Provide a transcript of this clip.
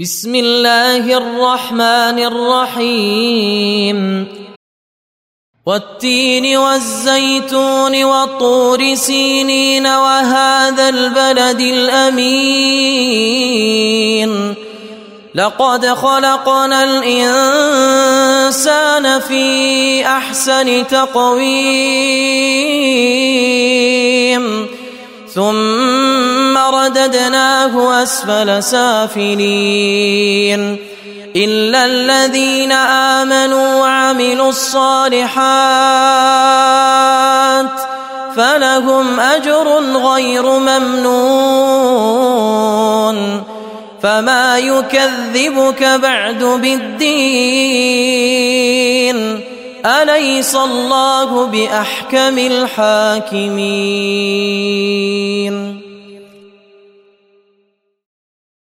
بسم الله الرحمن الرحيم. والتين والزيتون والطور سينين وهذا البلد الأمين. لقد خلقنا الإنسان في أحسن تقويم. ثم رددناه أسفل سافلين. إلا الذين آمنوا وعملوا الصالحات فلهم أجر غير ممنون. فما يكذبك بعد بالدين. أليس الله بأحكم الحاكمين؟